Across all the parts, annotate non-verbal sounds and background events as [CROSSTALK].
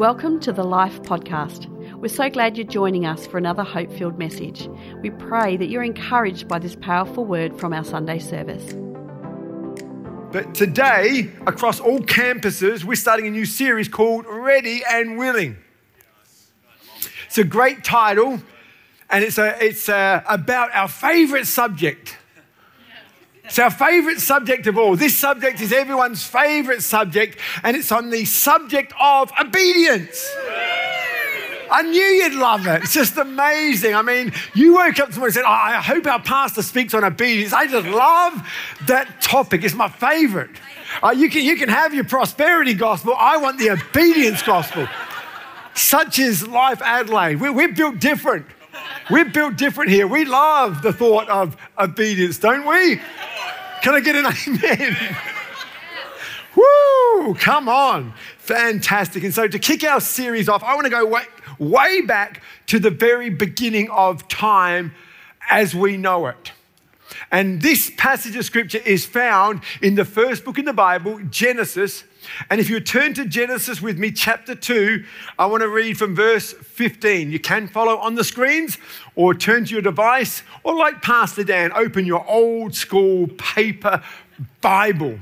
Welcome to the Life Podcast. We're so glad you're joining us for another hope filled message. We pray that you're encouraged by this powerful word from our Sunday service. But today, across all campuses, we're starting a new series called Ready and Willing. It's a great title, and it's, a, it's a, about our favorite subject. It's our favorite subject of all. This subject is everyone's favorite subject, and it's on the subject of obedience. I knew you'd love it. It's just amazing. I mean, you woke up morning and said, oh, I hope our pastor speaks on obedience. I just love that topic. It's my favorite. Uh, you, can, you can have your prosperity gospel. I want the obedience gospel. Such is Life Adelaide. We're, we're built different. We're built different here. We love the thought of obedience, don't we? Can I get an [LAUGHS] amen? Woo! Come on. Fantastic. And so to kick our series off, I want to go way, way back to the very beginning of time as we know it. And this passage of scripture is found in the first book in the Bible, Genesis. And if you turn to Genesis with me, chapter 2, I want to read from verse 15. You can follow on the screens or turn to your device, or like Pastor Dan, open your old school paper Bible,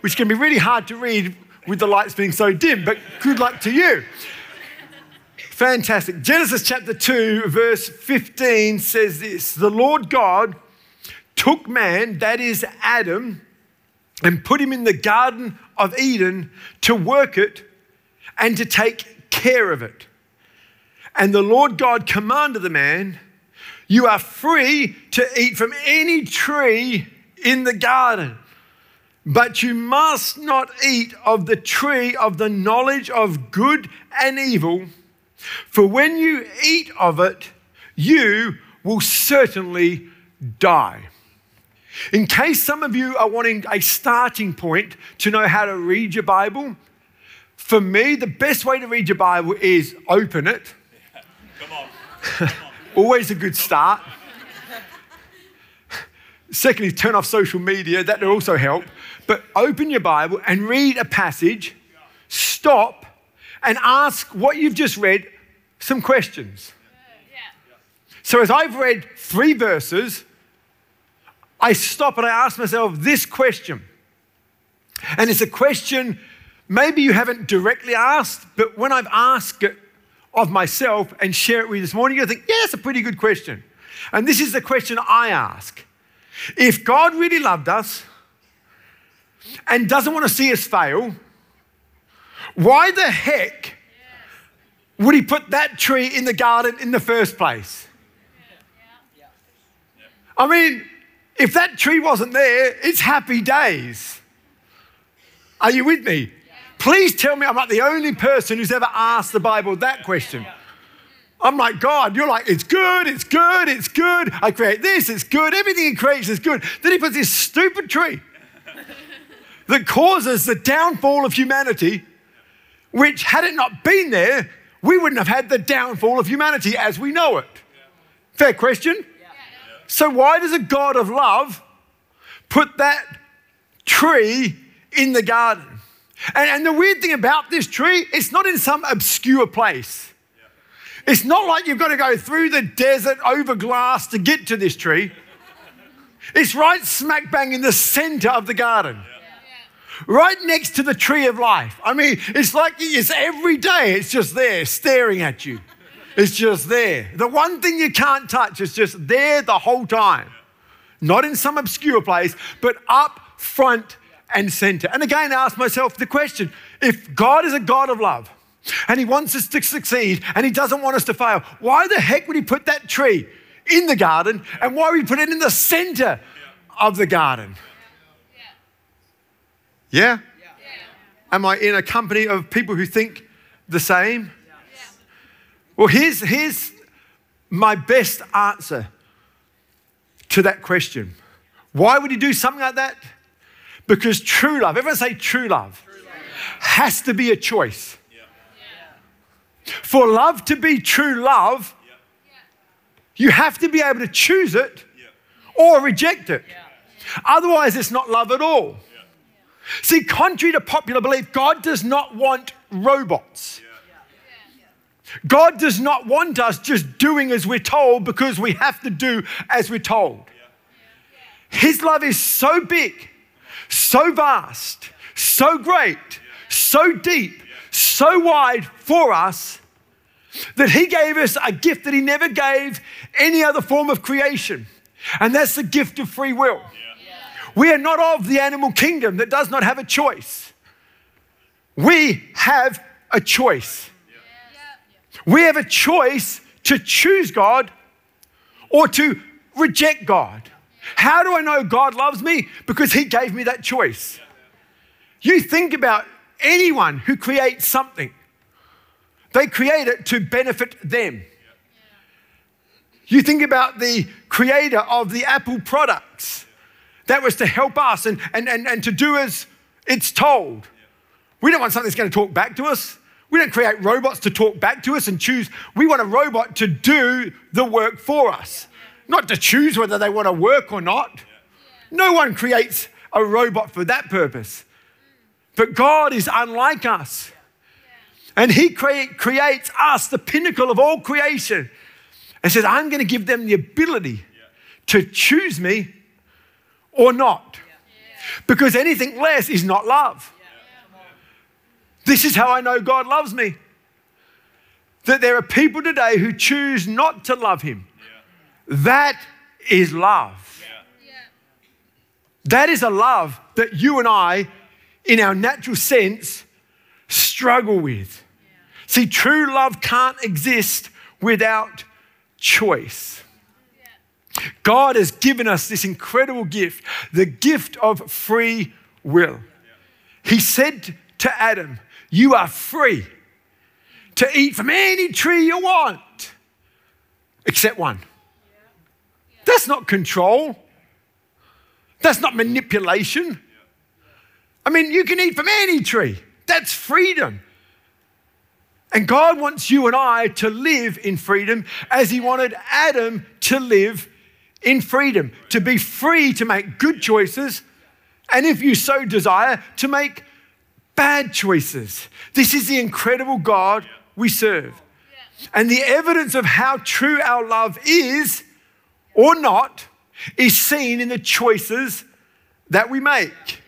which can be really hard to read with the lights being so dim, but good luck to you. Fantastic. Genesis chapter 2, verse 15 says this The Lord God took man, that is Adam, and put him in the Garden of Eden to work it and to take care of it. And the Lord God commanded the man, You are free to eat from any tree in the garden, but you must not eat of the tree of the knowledge of good and evil, for when you eat of it, you will certainly die. In case some of you are wanting a starting point to know how to read your Bible, for me, the best way to read your Bible is open it. Come on. Come [LAUGHS] on. Always a good start. Secondly, turn off social media, that will also help. But open your Bible and read a passage, stop, and ask what you've just read some questions. So, as I've read three verses, I stop and I ask myself this question. And it's a question maybe you haven't directly asked, but when I've asked it of myself and share it with you this morning, you think, yeah, that's a pretty good question. And this is the question I ask. If God really loved us and doesn't want to see us fail, why the heck would he put that tree in the garden in the first place? I mean, if that tree wasn't there, it's happy days. Are you with me? Please tell me I'm not the only person who's ever asked the Bible that question. I'm like, God, you're like, it's good, it's good, it's good. I create this, it's good. Everything He creates is good. Then He puts this stupid tree that causes the downfall of humanity, which, had it not been there, we wouldn't have had the downfall of humanity as we know it. Fair question? So, why does a God of love put that tree in the garden? And, and the weird thing about this tree, it's not in some obscure place. It's not like you've got to go through the desert over glass to get to this tree. It's right smack bang in the center of the garden. Right next to the tree of life. I mean, it's like it's every day, it's just there staring at you. It's just there. The one thing you can't touch is just there the whole time. Not in some obscure place, but up front and center. And again, I ask myself the question if God is a God of love, and he wants us to succeed and he doesn't want us to fail. Why the heck would he put that tree in the garden and why would he put it in the center of the garden? Yeah? Am I in a company of people who think the same? Well, here's, here's my best answer to that question. Why would he do something like that? Because true love, everyone say true love, true love. has to be a choice. For love to be true love, you have to be able to choose it or reject it. Otherwise, it's not love at all. See, contrary to popular belief, God does not want robots. God does not want us just doing as we're told because we have to do as we're told. His love is so big, so vast, so great, so deep, so wide for us that He gave us a gift that He never gave any other form of creation, and that's the gift of free will. We are not of the animal kingdom that does not have a choice. We have a choice. We have a choice to choose God or to reject God. How do I know God loves me? Because He gave me that choice. You think about anyone who creates something, they create it to benefit them. You think about the creator of the Apple products. That was to help us and, and, and, and to do as it's told. We don't want something that's going to talk back to us. We don't create robots to talk back to us and choose. We want a robot to do the work for us, not to choose whether they want to work or not. No one creates a robot for that purpose. But God is unlike us. And He cre- creates us, the pinnacle of all creation, and says, I'm going to give them the ability to choose me or not. Because anything less is not love. This is how I know God loves me. That there are people today who choose not to love Him. That is love. That is a love that you and I, in our natural sense, struggle with. See, true love can't exist without choice. God has given us this incredible gift, the gift of free will. He said to Adam, You are free to eat from any tree you want, except one. That's not control. That's not manipulation. I mean, you can eat from any tree. That's freedom. And God wants you and I to live in freedom as He wanted Adam to live in freedom, to be free to make good choices, and if you so desire, to make bad choices. This is the incredible God we serve. And the evidence of how true our love is or not is seen in the choices that we make.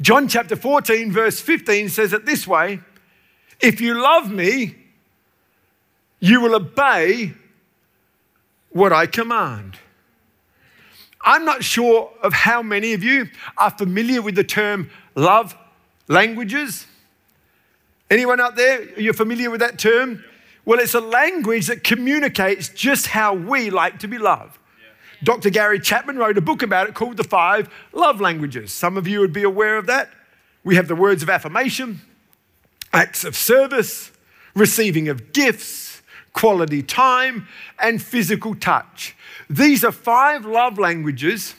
John chapter 14, verse 15 says it this way If you love me, you will obey what I command. I'm not sure of how many of you are familiar with the term love languages. Anyone out there, you're familiar with that term? Well, it's a language that communicates just how we like to be loved. Dr. Gary Chapman wrote a book about it called The Five Love Languages. Some of you would be aware of that. We have the words of affirmation, acts of service, receiving of gifts, quality time, and physical touch. These are five love languages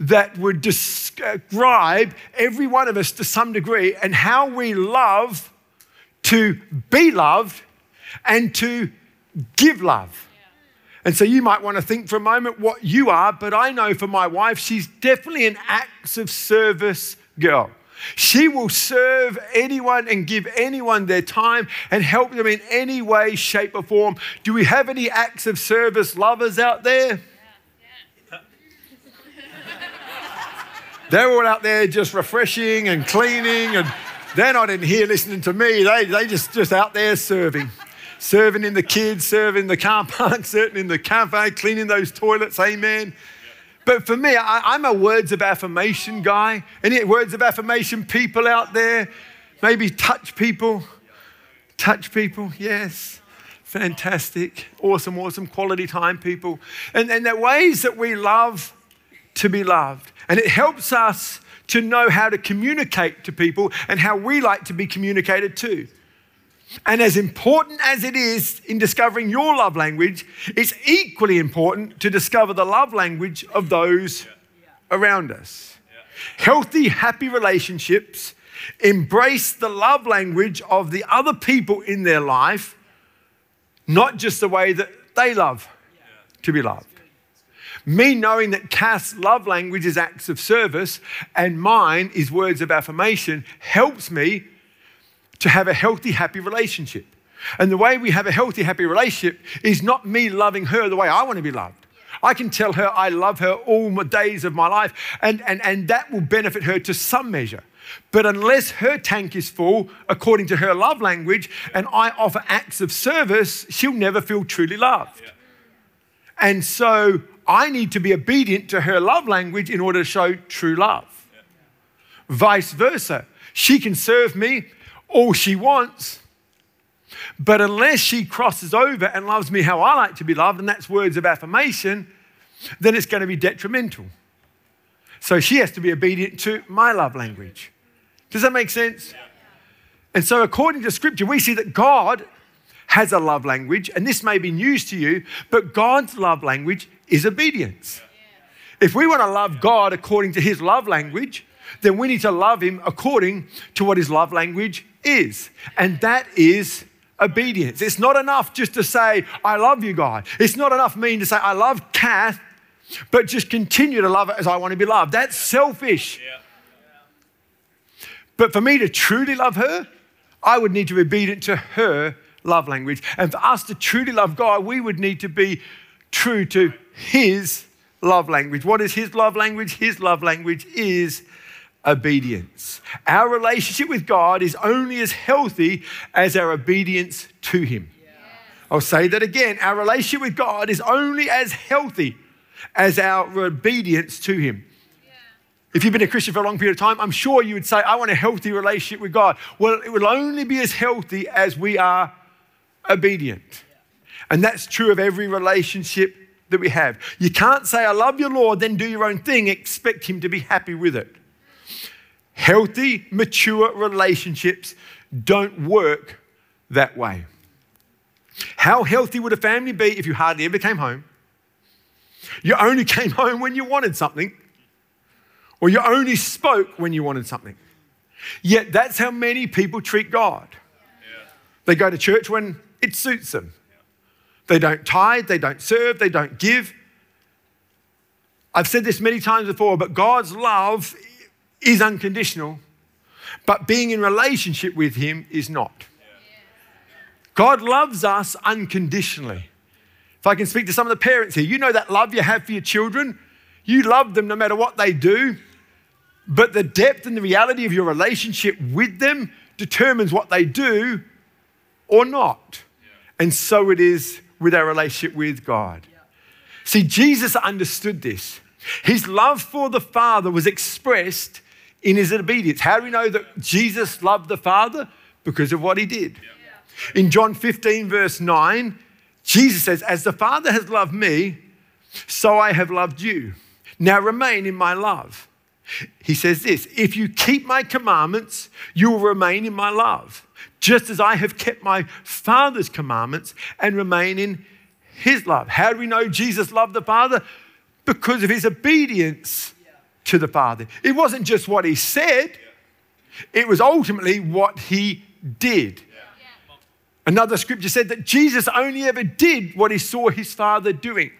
that would describe every one of us to some degree and how we love to be loved and to give love. And so you might want to think for a moment what you are, but I know for my wife, she's definitely an acts of service girl. She will serve anyone and give anyone their time and help them in any way, shape, or form. Do we have any acts of service lovers out there? They're all out there just refreshing and cleaning, and they're not in here listening to me. They, they just, just out there serving. Serving in the kids, serving the car park, [LAUGHS] serving in the cafe, cleaning those toilets, amen. But for me, I, am a words of affirmation guy. Any words of affirmation people out there? Maybe touch people. Touch people, yes. Fantastic. Awesome, awesome. Quality time people. And, and are ways that we love to be loved. And it helps us to know how to communicate to people and how we like to be communicated to. And as important as it is in discovering your love language, it's equally important to discover the love language of those around us. Healthy, happy relationships embrace the love language of the other people in their life, not just the way that they love to be loved. Me knowing that Kath's love language is acts of service and mine is words of affirmation helps me to have a healthy, happy relationship. And the way we have a healthy, happy relationship is not me loving her the way I want to be loved. I can tell her I love her all my days of my life, and, and, and that will benefit her to some measure. But unless her tank is full, according to her love language, and I offer acts of service, she'll never feel truly loved. Yeah. And so I need to be obedient to her love language in order to show true love. Yeah. Vice versa. She can serve me all she wants, but unless she crosses over and loves me how I like to be loved, and that's words of affirmation, then it's going to be detrimental. So she has to be obedient to my love language. Does that make sense? And so, according to scripture, we see that God has a love language, and this may be news to you, but God's love language is obedience. If we want to love God according to his love language, then we need to love him according to what his love language is. And that is obedience. It's not enough just to say, I love you, God. It's not enough mean to say, I love Kath, but just continue to love it as I want to be loved. That's selfish. Yeah. But for me to truly love her, I would need to be obedient to her love language. And for us to truly love God, we would need to be true to His love language. What is His love language? His love language is obedience. Our relationship with God is only as healthy as our obedience to Him. I'll say that again. Our relationship with God is only as healthy as our obedience to Him. If you've been a Christian for a long period of time, I'm sure you would say, I want a healthy relationship with God. Well, it will only be as healthy as we are obedient. And that's true of every relationship that we have. You can't say, I love your Lord, then do your own thing, expect Him to be happy with it. Healthy, mature relationships don't work that way. How healthy would a family be if you hardly ever came home? You only came home when you wanted something or you only spoke when you wanted something. Yet that's how many people treat God. Yeah. They go to church when it suits them. They don't tithe, they don't serve, they don't give. I've said this many times before, but God's love is unconditional, but being in relationship with Him is not. God loves us unconditionally. If I can speak to some of the parents here, you know that love you have for your children. You love them no matter what they do. But the depth and the reality of your relationship with them determines what they do or not. And so it is with our relationship with God. See, Jesus understood this. His love for the Father was expressed in his obedience. How do we know that Jesus loved the Father? Because of what he did. In John 15, verse 9, Jesus says, As the Father has loved me, so I have loved you. Now remain in my love. He says this If you keep my commandments, you will remain in my love, just as I have kept my Father's commandments and remain in his love. How do we know Jesus loved the Father? Because of his obedience to the Father. It wasn't just what he said, it was ultimately what he did. Another scripture said that Jesus only ever did what he saw his Father doing.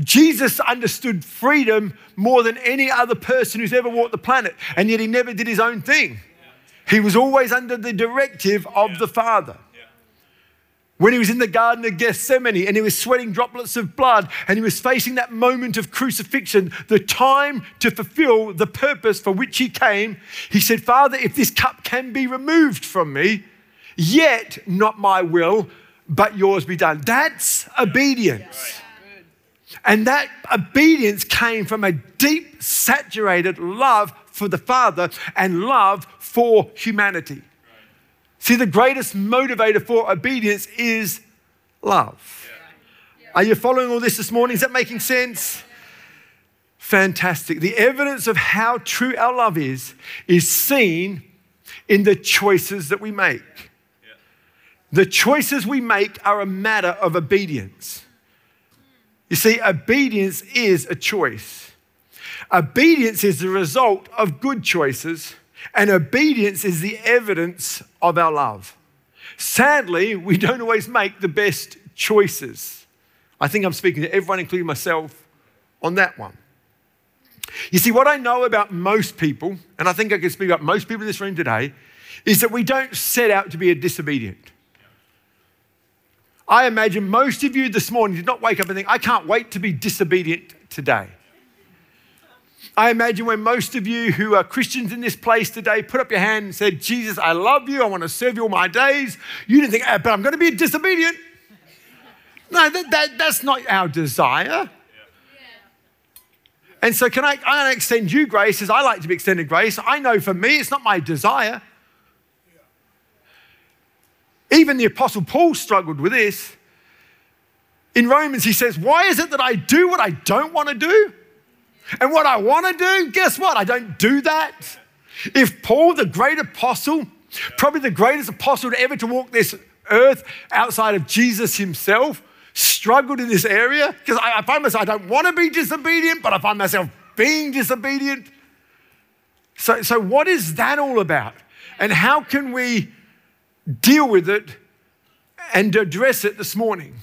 Jesus understood freedom more than any other person who's ever walked the planet, and yet he never did his own thing. He was always under the directive of the Father. When he was in the Garden of Gethsemane and he was sweating droplets of blood and he was facing that moment of crucifixion, the time to fulfill the purpose for which he came, he said, Father, if this cup can be removed from me, yet not my will, but yours be done. That's obedience. And that obedience came from a deep, saturated love for the Father and love for humanity. See, the greatest motivator for obedience is love. Are you following all this this morning? Is that making sense? Fantastic. The evidence of how true our love is is seen in the choices that we make. The choices we make are a matter of obedience. You see, obedience is a choice. Obedience is the result of good choices, and obedience is the evidence of our love. Sadly, we don't always make the best choices. I think I'm speaking to everyone, including myself, on that one. You see, what I know about most people, and I think I can speak about most people in this room today, is that we don't set out to be a disobedient. I imagine most of you this morning did not wake up and think, I can't wait to be disobedient today. I imagine when most of you who are Christians in this place today put up your hand and said, Jesus, I love you. I want to serve you all my days. You didn't think, ah, but I'm going to be disobedient. No, that, that, that's not our desire. And so, can I, I extend you grace as I like to be extended grace? I know for me, it's not my desire. Even the Apostle Paul struggled with this. In Romans, he says, Why is it that I do what I don't want to do? And what I want to do, guess what? I don't do that. If Paul, the great apostle, probably the greatest apostle ever to walk this earth outside of Jesus himself, struggled in this area, because I, I find myself, I don't want to be disobedient, but I find myself being disobedient. So, so what is that all about? And how can we deal with it and address it this morning?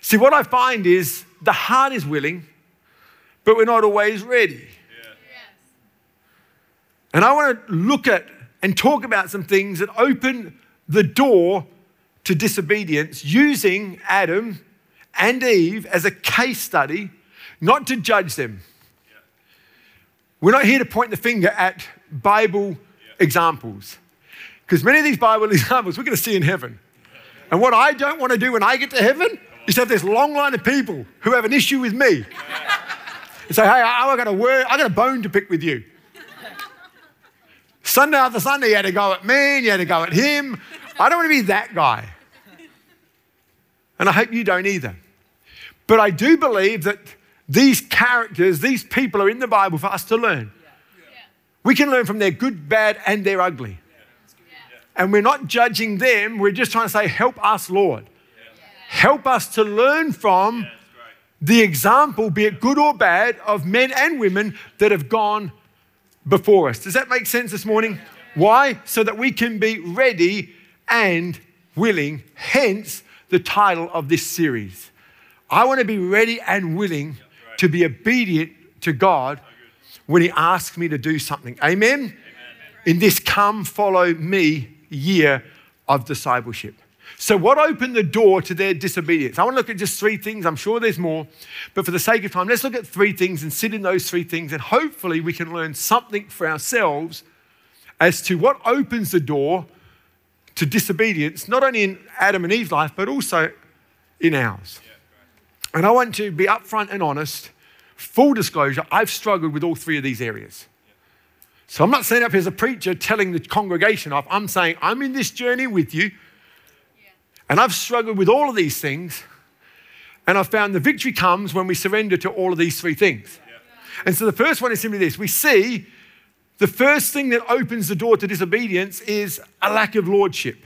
See, what I find is the heart is willing, but we're not always ready. And I want to look at and talk about some things that open the door to disobedience using Adam and Eve as a case study, not to judge them. We're not here to point the finger at Bible examples, because many of these Bible [LAUGHS] examples we're going to see in heaven. And what I don't want to do when I get to heaven is have this long line of people who have an issue with me and say, hey, I, got a word, I got a bone to pick with you. Sunday after Sunday, you had to go at me, and you had to go at him. I don't want to be that guy. And I hope you don't either. But I do believe that these characters, these people are in the Bible for us to learn. We can learn from their good, bad, and their ugly. And we're not judging them, we're just trying to say, help us, Lord. Help us to learn from the example, be it good or bad, of men and women that have gone before us. Does that make sense this morning? Why? So that we can be ready and willing, hence the title of this series. I want to be ready and willing to be obedient to God when He asks me to do something. Amen? In this come, follow me year of discipleship. So, what opened the door to their disobedience? I want to look at just three things. I'm sure there's more, but for the sake of time, let's look at three things and sit in those three things, and hopefully we can learn something for ourselves as to what opens the door to disobedience, not only in Adam and Eve's life, but also in ours. And I want to be upfront and honest. Full disclosure, I've struggled with all three of these areas. So I'm not saying up here as a preacher telling the congregation off. I'm saying I'm in this journey with you. And I've struggled with all of these things. And I've found the victory comes when we surrender to all of these three things. Yeah. And so the first one is simply this we see the first thing that opens the door to disobedience is a lack of lordship.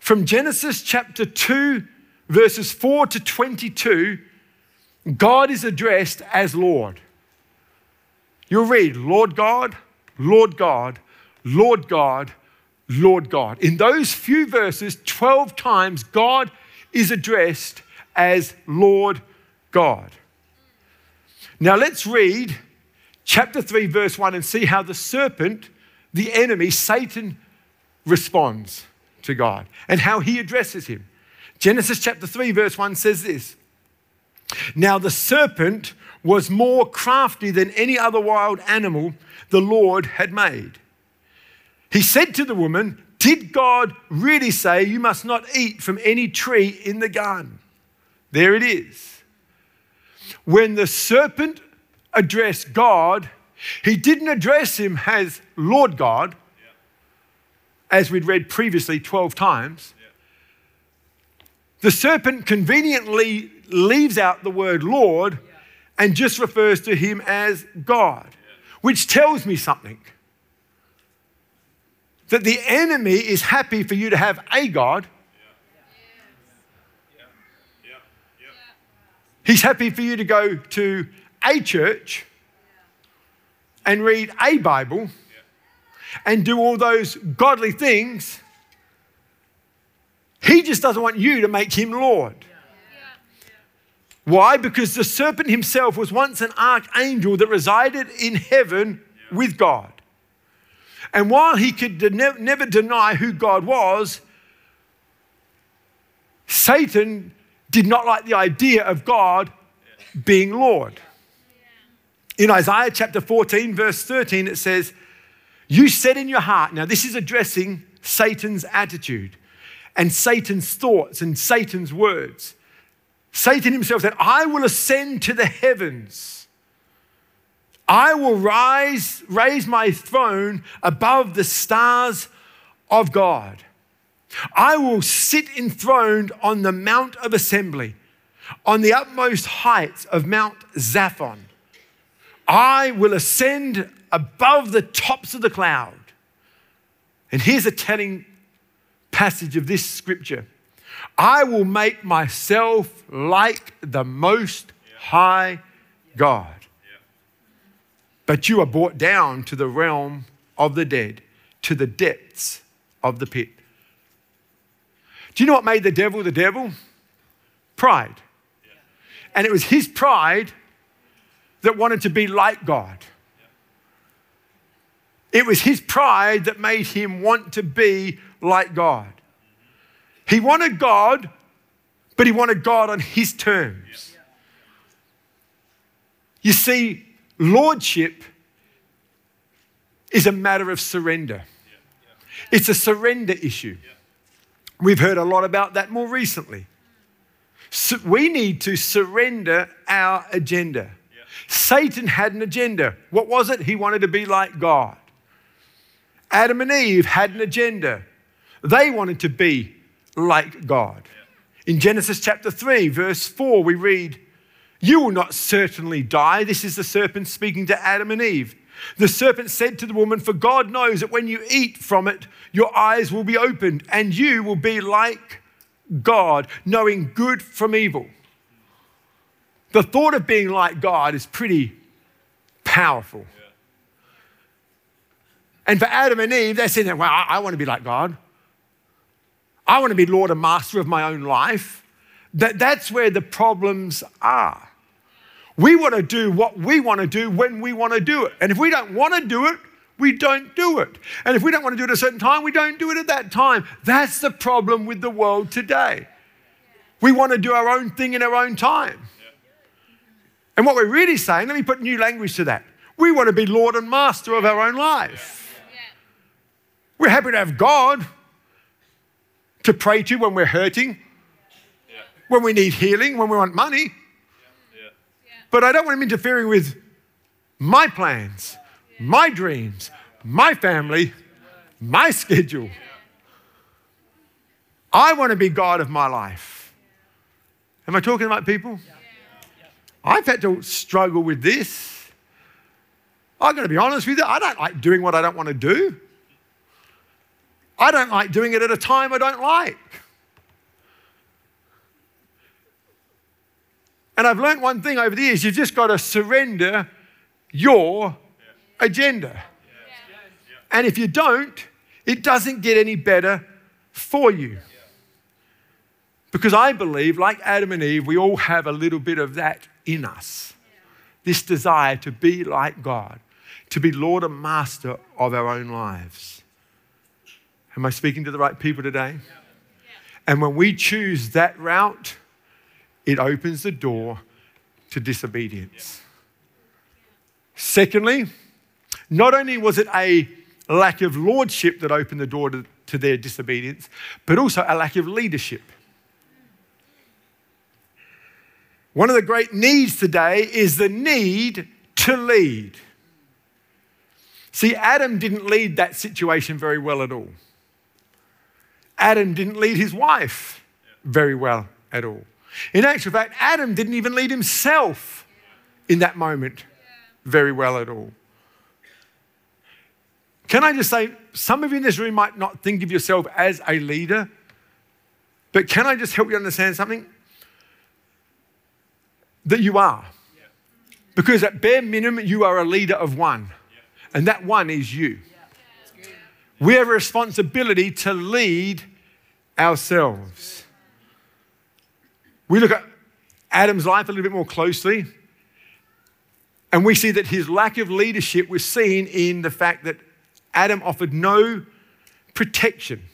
From Genesis chapter 2, verses 4 to 22, God is addressed as Lord. You'll read, Lord God, Lord God, Lord God, Lord God. In those few verses, 12 times, God is addressed as Lord God. Now let's read chapter 3, verse 1, and see how the serpent, the enemy, Satan, responds to God and how he addresses him. Genesis chapter 3, verse 1 says this Now the serpent was more crafty than any other wild animal the Lord had made. He said to the woman, Did God really say you must not eat from any tree in the garden? There it is. When the serpent addressed God, he didn't address him as Lord God, as we'd read previously 12 times. The serpent conveniently leaves out the word Lord and just refers to him as God, which tells me something that the enemy is happy for you to have a God. He's happy for you to go to a church and read a Bible and do all those godly things. He just doesn't want you to make him Lord. Why? Because the serpent himself was once an archangel that resided in heaven with God. And while he could never deny who God was, Satan did not like the idea of God being Lord. In Isaiah chapter 14, verse 13, it says, You said in your heart, now this is addressing Satan's attitude and Satan's thoughts and Satan's words. Satan himself said, I will ascend to the heavens. I will rise, raise my throne above the stars of God. I will sit enthroned on the Mount of Assembly, on the utmost heights of Mount Zaphon. I will ascend above the tops of the cloud. And here's a telling passage of this scripture I will make myself like the Most High God. But you are brought down to the realm of the dead, to the depths of the pit. Do you know what made the devil the devil? Pride. And it was his pride that wanted to be like God. It was his pride that made him want to be like God. He wanted God, but he wanted God on his terms. You see, lordship is a matter of surrender. It's a surrender issue. We've heard a lot about that more recently. So we need to surrender our agenda. Satan had an agenda. What was it? He wanted to be like God. Adam and Eve had an agenda. They wanted to be like God. In Genesis chapter 3, verse 4, we read, You will not certainly die. This is the serpent speaking to Adam and Eve. The serpent said to the woman, For God knows that when you eat from it, your eyes will be opened, and you will be like God, knowing good from evil. The thought of being like God is pretty powerful. And for Adam and Eve, they're saying, Well, I, I want to be like God. I want to be Lord and Master of my own life. That, that's where the problems are. We want to do what we want to do when we want to do it. And if we don't want to do it, we don't do it. And if we don't want to do it at a certain time, we don't do it at that time. That's the problem with the world today. We want to do our own thing in our own time. And what we're really saying, let me put new language to that. We want to be Lord and Master of our own life. We're happy to have God to pray to when we're hurting, when we need healing, when we want money. But I don't want him interfering with my plans, my dreams, my family, my schedule. I want to be God of my life. Am I talking about people? I've had to struggle with this. I'm going to be honest with you. I don't like doing what I don't want to do. I don't like doing it at a time I don't like. And I've learned one thing over the years you've just got to surrender your agenda. And if you don't, it doesn't get any better for you. Because I believe, like Adam and Eve, we all have a little bit of that in us this desire to be like God, to be Lord and Master of our own lives. Am I speaking to the right people today? And when we choose that route, it opens the door to disobedience. Secondly, not only was it a lack of lordship that opened the door to, to their disobedience, but also a lack of leadership. One of the great needs today is the need to lead. See, Adam didn't lead that situation very well at all. Adam didn't lead his wife very well at all. In actual fact, Adam didn't even lead himself in that moment very well at all. Can I just say, some of you in this room might not think of yourself as a leader, but can I just help you understand something? That you are. Because at bare minimum, you are a leader of one, and that one is you. We have a responsibility to lead ourselves. We look at Adam's life a little bit more closely, and we see that his lack of leadership was seen in the fact that Adam offered no protection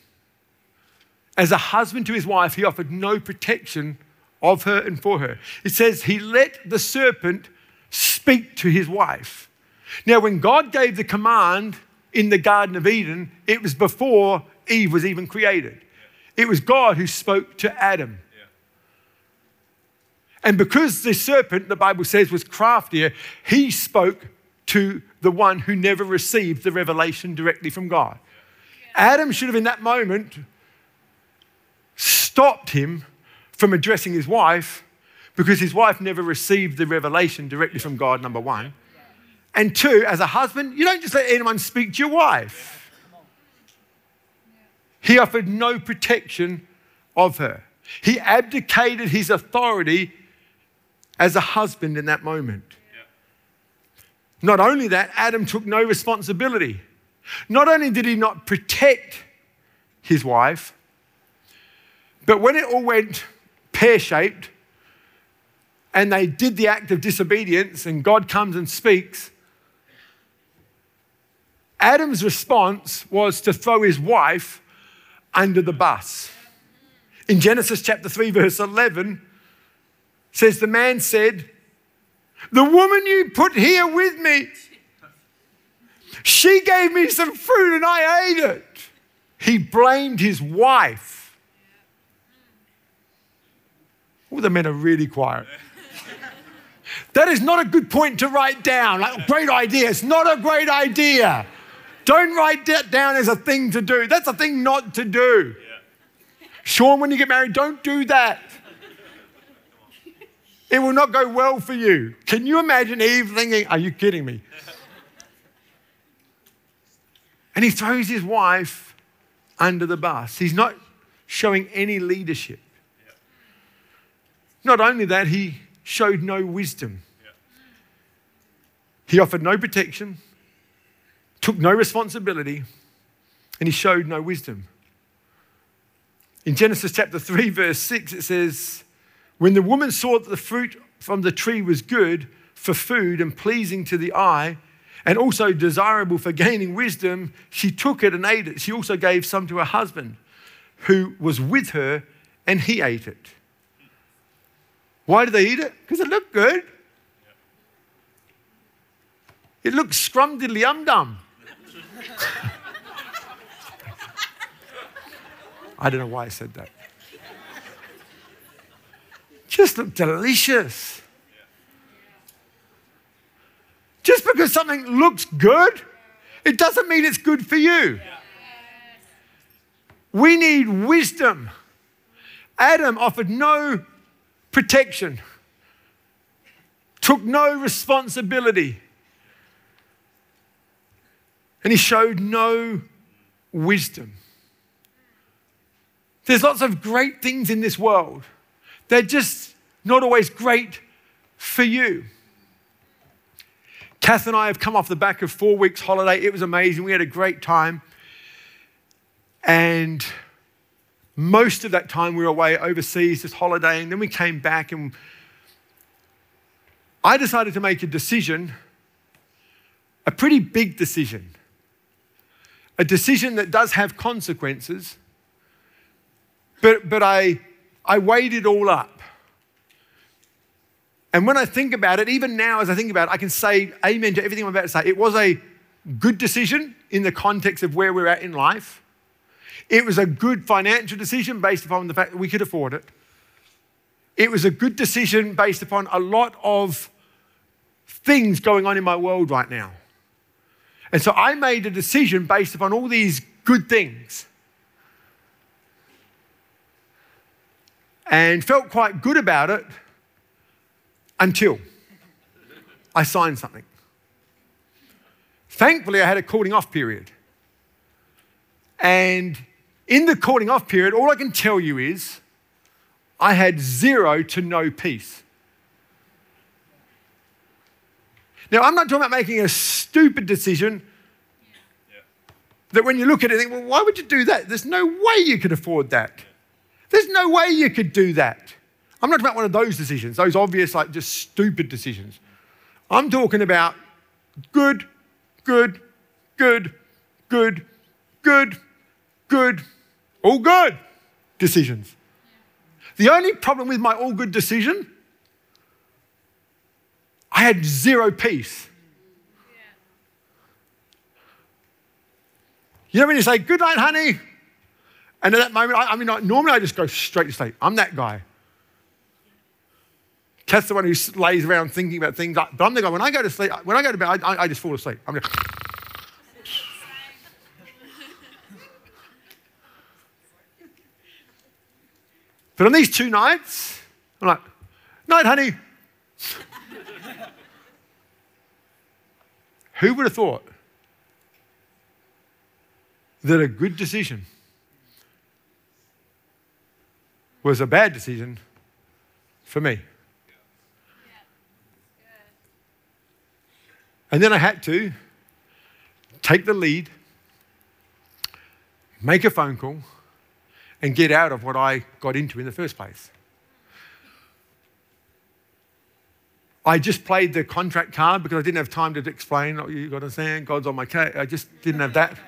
As a husband to his wife, he offered no protection of her and for her. It says he let the serpent speak to his wife. Now, when God gave the command in the Garden of Eden, it was before Eve was even created. It was God who spoke to Adam. And because the serpent, the Bible says, was craftier, he spoke to the one who never received the revelation directly from God. Adam should have, in that moment, stopped him from addressing his wife because his wife never received the revelation directly from God, number one. And two, as a husband, you don't just let anyone speak to your wife. He offered no protection of her. He abdicated his authority as a husband in that moment. Not only that, Adam took no responsibility. Not only did he not protect his wife, but when it all went pear shaped and they did the act of disobedience and God comes and speaks, Adam's response was to throw his wife under the bus. In Genesis chapter 3, verse 11, says, The man said, The woman you put here with me, she gave me some fruit and I ate it. He blamed his wife. All the men are really quiet. That is not a good point to write down. Like, great idea. It's not a great idea. Don't write that down as a thing to do. That's a thing not to do. Yeah. Sean, when you get married, don't do that. It will not go well for you. Can you imagine Eve thinking, Are you kidding me? [LAUGHS] And he throws his wife under the bus. He's not showing any leadership. Not only that, he showed no wisdom. He offered no protection, took no responsibility, and he showed no wisdom. In Genesis chapter 3, verse 6, it says, When the woman saw that the fruit from the tree was good for food and pleasing to the eye, and also desirable for gaining wisdom, she took it and ate it. She also gave some to her husband who was with her, and he ate it. Why did they eat it? Because it looked good. It looked scrumdiddly um dum. [LAUGHS] I don't know why I said that. Just look delicious. Just because something looks good, it doesn't mean it's good for you. We need wisdom. Adam offered no protection, took no responsibility and he showed no wisdom. There's lots of great things in this world. They're just not always great for you. Kath and I have come off the back of four weeks' holiday. It was amazing. We had a great time. And most of that time we were away overseas, just holidaying. Then we came back and I decided to make a decision, a pretty big decision a decision that does have consequences, but, but I, I weighed it all up. And when I think about it, even now as I think about it, I can say amen to everything I'm about to say. It was a good decision in the context of where we're at in life. It was a good financial decision based upon the fact that we could afford it. It was a good decision based upon a lot of things going on in my world right now. And so I made a decision based upon all these good things. And felt quite good about it until I signed something. Thankfully, I had a calling off period. And in the calling off period, all I can tell you is I had zero to no peace. Now, I'm not talking about making a stupid decision that when you look at it, think, well, why would you do that? There's no way you could afford that. There's no way you could do that. I'm not talking about one of those decisions, those obvious, like just stupid decisions. I'm talking about good, good, good, good, good, good, all good. decisions. The only problem with my all good decision, I had zero peace. You know when you say, good night, honey? And at that moment, I, I mean, normally I just go straight to sleep. I'm that guy. Kath's the one who lays around thinking about things. But I'm the guy, when I go to sleep, when I go to bed, I, I just fall asleep. I'm just, But on these two nights, I'm like, night, honey. [LAUGHS] Who would have thought that a good decision was a bad decision for me? And then I had to take the lead, make a phone call, and get out of what I got into in the first place. I just played the contract card because I didn't have time to explain. Oh, you got to understand, God's on my case. I just didn't have that. [LAUGHS]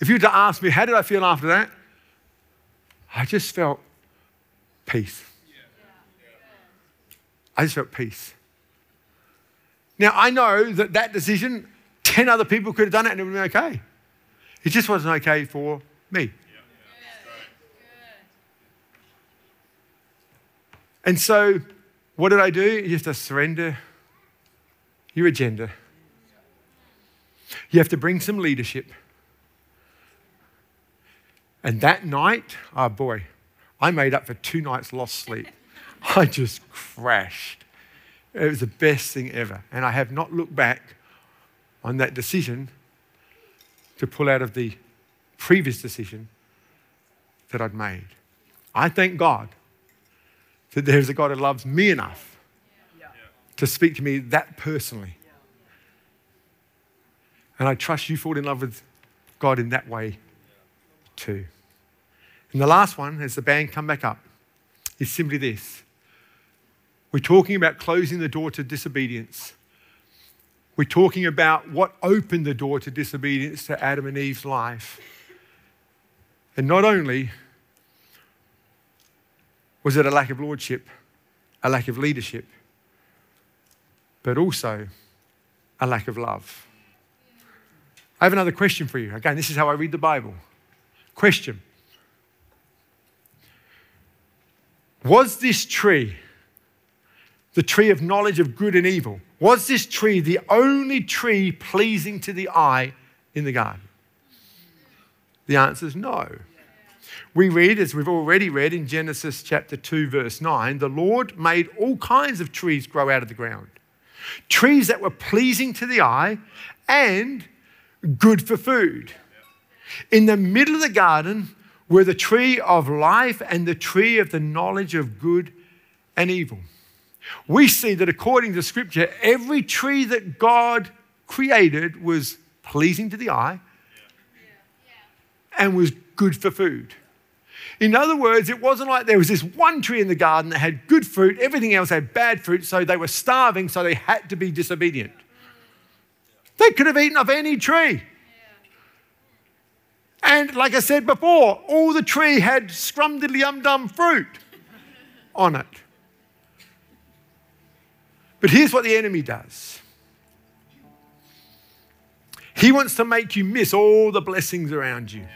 if you were to ask me, how did I feel after that? I just felt peace. I just felt peace. Now, I know that that decision, 10 other people could have done it and it would have been okay. It just wasn't okay for me. And so, what did I do? You have to surrender your agenda. You have to bring some leadership. And that night, oh boy, I made up for two nights lost sleep. [LAUGHS] I just crashed. It was the best thing ever. And I have not looked back on that decision to pull out of the previous decision that I'd made. I thank God that there's a God who loves me enough to speak to me that personally. And I trust you fall in love with God in that way too. And the last one, as the band come back up, is simply this. We're talking about closing the door to disobedience. We're talking about what opened the door to disobedience to Adam and Eve's life. And not only was it a lack of lordship, a lack of leadership, but also a lack of love. I have another question for you. Again, this is how I read the Bible. Question Was this tree the tree of knowledge of good and evil? Was this tree the only tree pleasing to the eye in the garden? The answer is no. We read, as we've already read in Genesis chapter 2, verse 9, the Lord made all kinds of trees grow out of the ground. Trees that were pleasing to the eye and good for food. In the middle of the garden were the tree of life and the tree of the knowledge of good and evil we see that according to Scripture, every tree that God created was pleasing to the eye and was good for food. In other words, it wasn't like there was this one tree in the garden that had good fruit, everything else had bad fruit, so they were starving, so they had to be disobedient. They could have eaten off any tree. And like I said before, all the tree had scrum dum fruit on it. But here's what the enemy does he wants to make you miss all the blessings around you.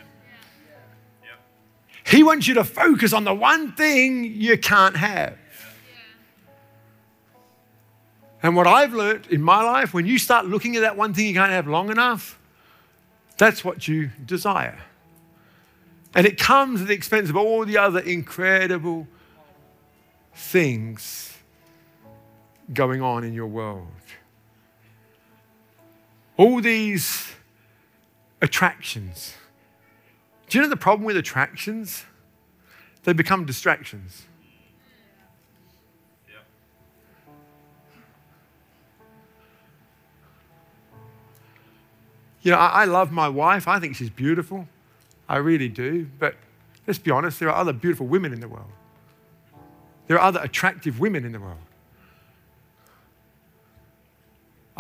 He wants you to focus on the one thing you can't have. And what I've learned in my life, when you start looking at that one thing you can't have long enough, that's what you desire. And it comes at the expense of all the other incredible things going on in your world. All these attractions. Do you know the problem with attractions? They become distractions. You know, I, I, love my wife. I think she's beautiful. I really do. But let's be honest, there are other beautiful women in the world. There are other attractive women in the world.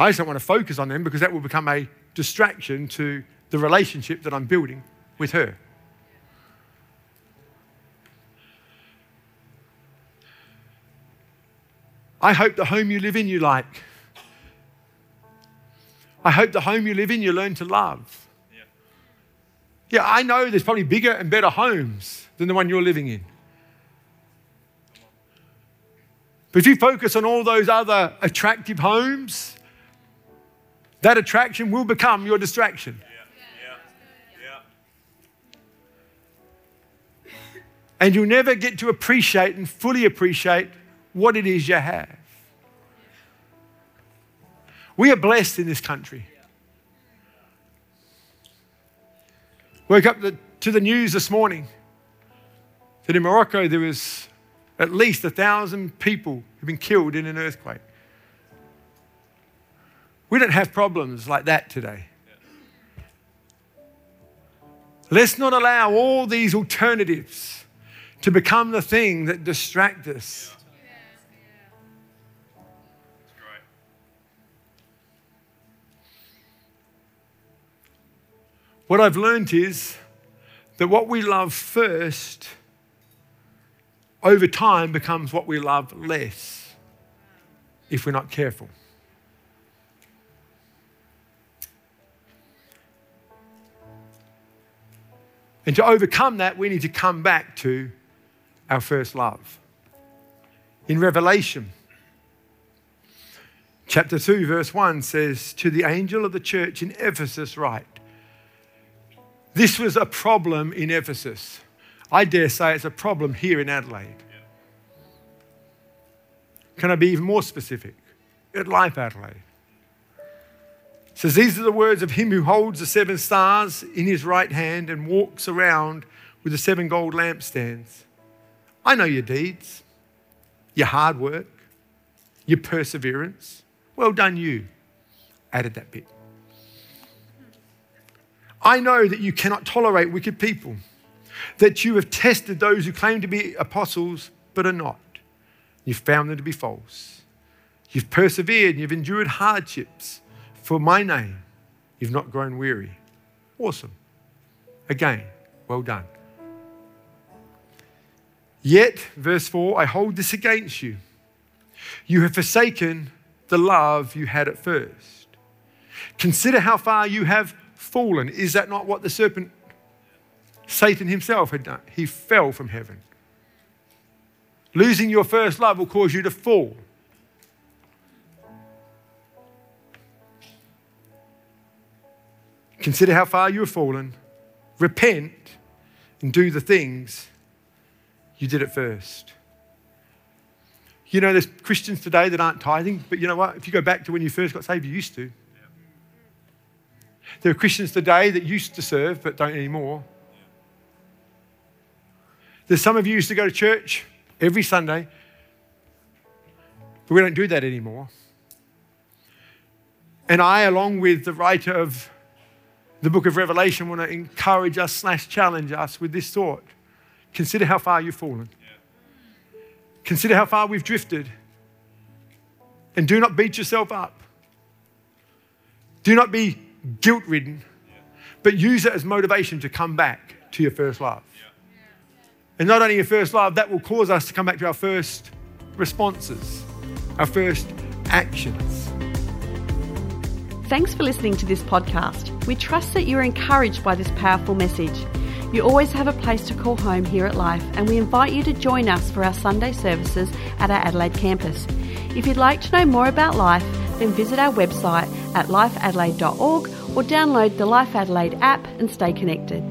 I just don't want to focus on them because that will become a distraction to the relationship that I'm building with her. I hope the home you live in you like. I hope the home you live in you learn to love. Yeah. yeah, I know there's probably bigger and better homes than the one you're living in. But if you focus on all those other attractive homes, that attraction will become your distraction. And you'll never get to appreciate and fully appreciate what it is you have. We are blessed in this country. Woke up the, to the news this morning that in Morocco there was at least a thousand people who've been killed in an earthquake. We don't have problems like that today. Let's not allow all these alternatives to become the thing that distract us What I've learned is that what we love first over time becomes what we love less if we're not careful. And to overcome that, we need to come back to our first love. In Revelation, chapter 2, verse 1 says, To the angel of the church in Ephesus, write, this was a problem in Ephesus. I dare say it's a problem here in Adelaide. Can I be even more specific? At Life Adelaide. Says, These are the words of him who holds the seven stars in his right hand and walks around with the seven gold lampstands. I know your deeds, your hard work, your perseverance. Well done, you. Added that bit. I know that you cannot tolerate wicked people, that you have tested those who claim to be apostles but are not. You've found them to be false. You've persevered and you've endured hardships for my name. You've not grown weary. Awesome. Again, well done. Yet, verse 4, I hold this against you. You have forsaken the love you had at first. Consider how far you have fallen. Is that not what the serpent, Satan himself, had done? He fell from heaven. Losing your first love will cause you to fall. Consider how far you have fallen. Repent and do the things you did at first. You know, there's Christians today that aren't tithing, but you know what? If you go back to when you first got saved, you used to. There are Christians today that used to serve but don't anymore. There's some of you used to go to church every Sunday, but we don't do that anymore. And I, along with the writer of the book of Revelation, want to encourage us slash challenge us with this thought. Consider how far you've fallen. Consider how far we've drifted. And do not beat yourself up. Do not be guilt ridden, but use it as motivation to come back to your first love. And not only your first love, that will cause us to come back to our first responses, our first actions. Thanks for listening to this podcast. We trust that you're encouraged by this powerful message. You always have a place to call home here at Life, and we invite you to join us for our Sunday services at our Adelaide campus. If you'd like to know more about Life, then visit our website at lifeadelaide.org or download the Life Adelaide app and stay connected.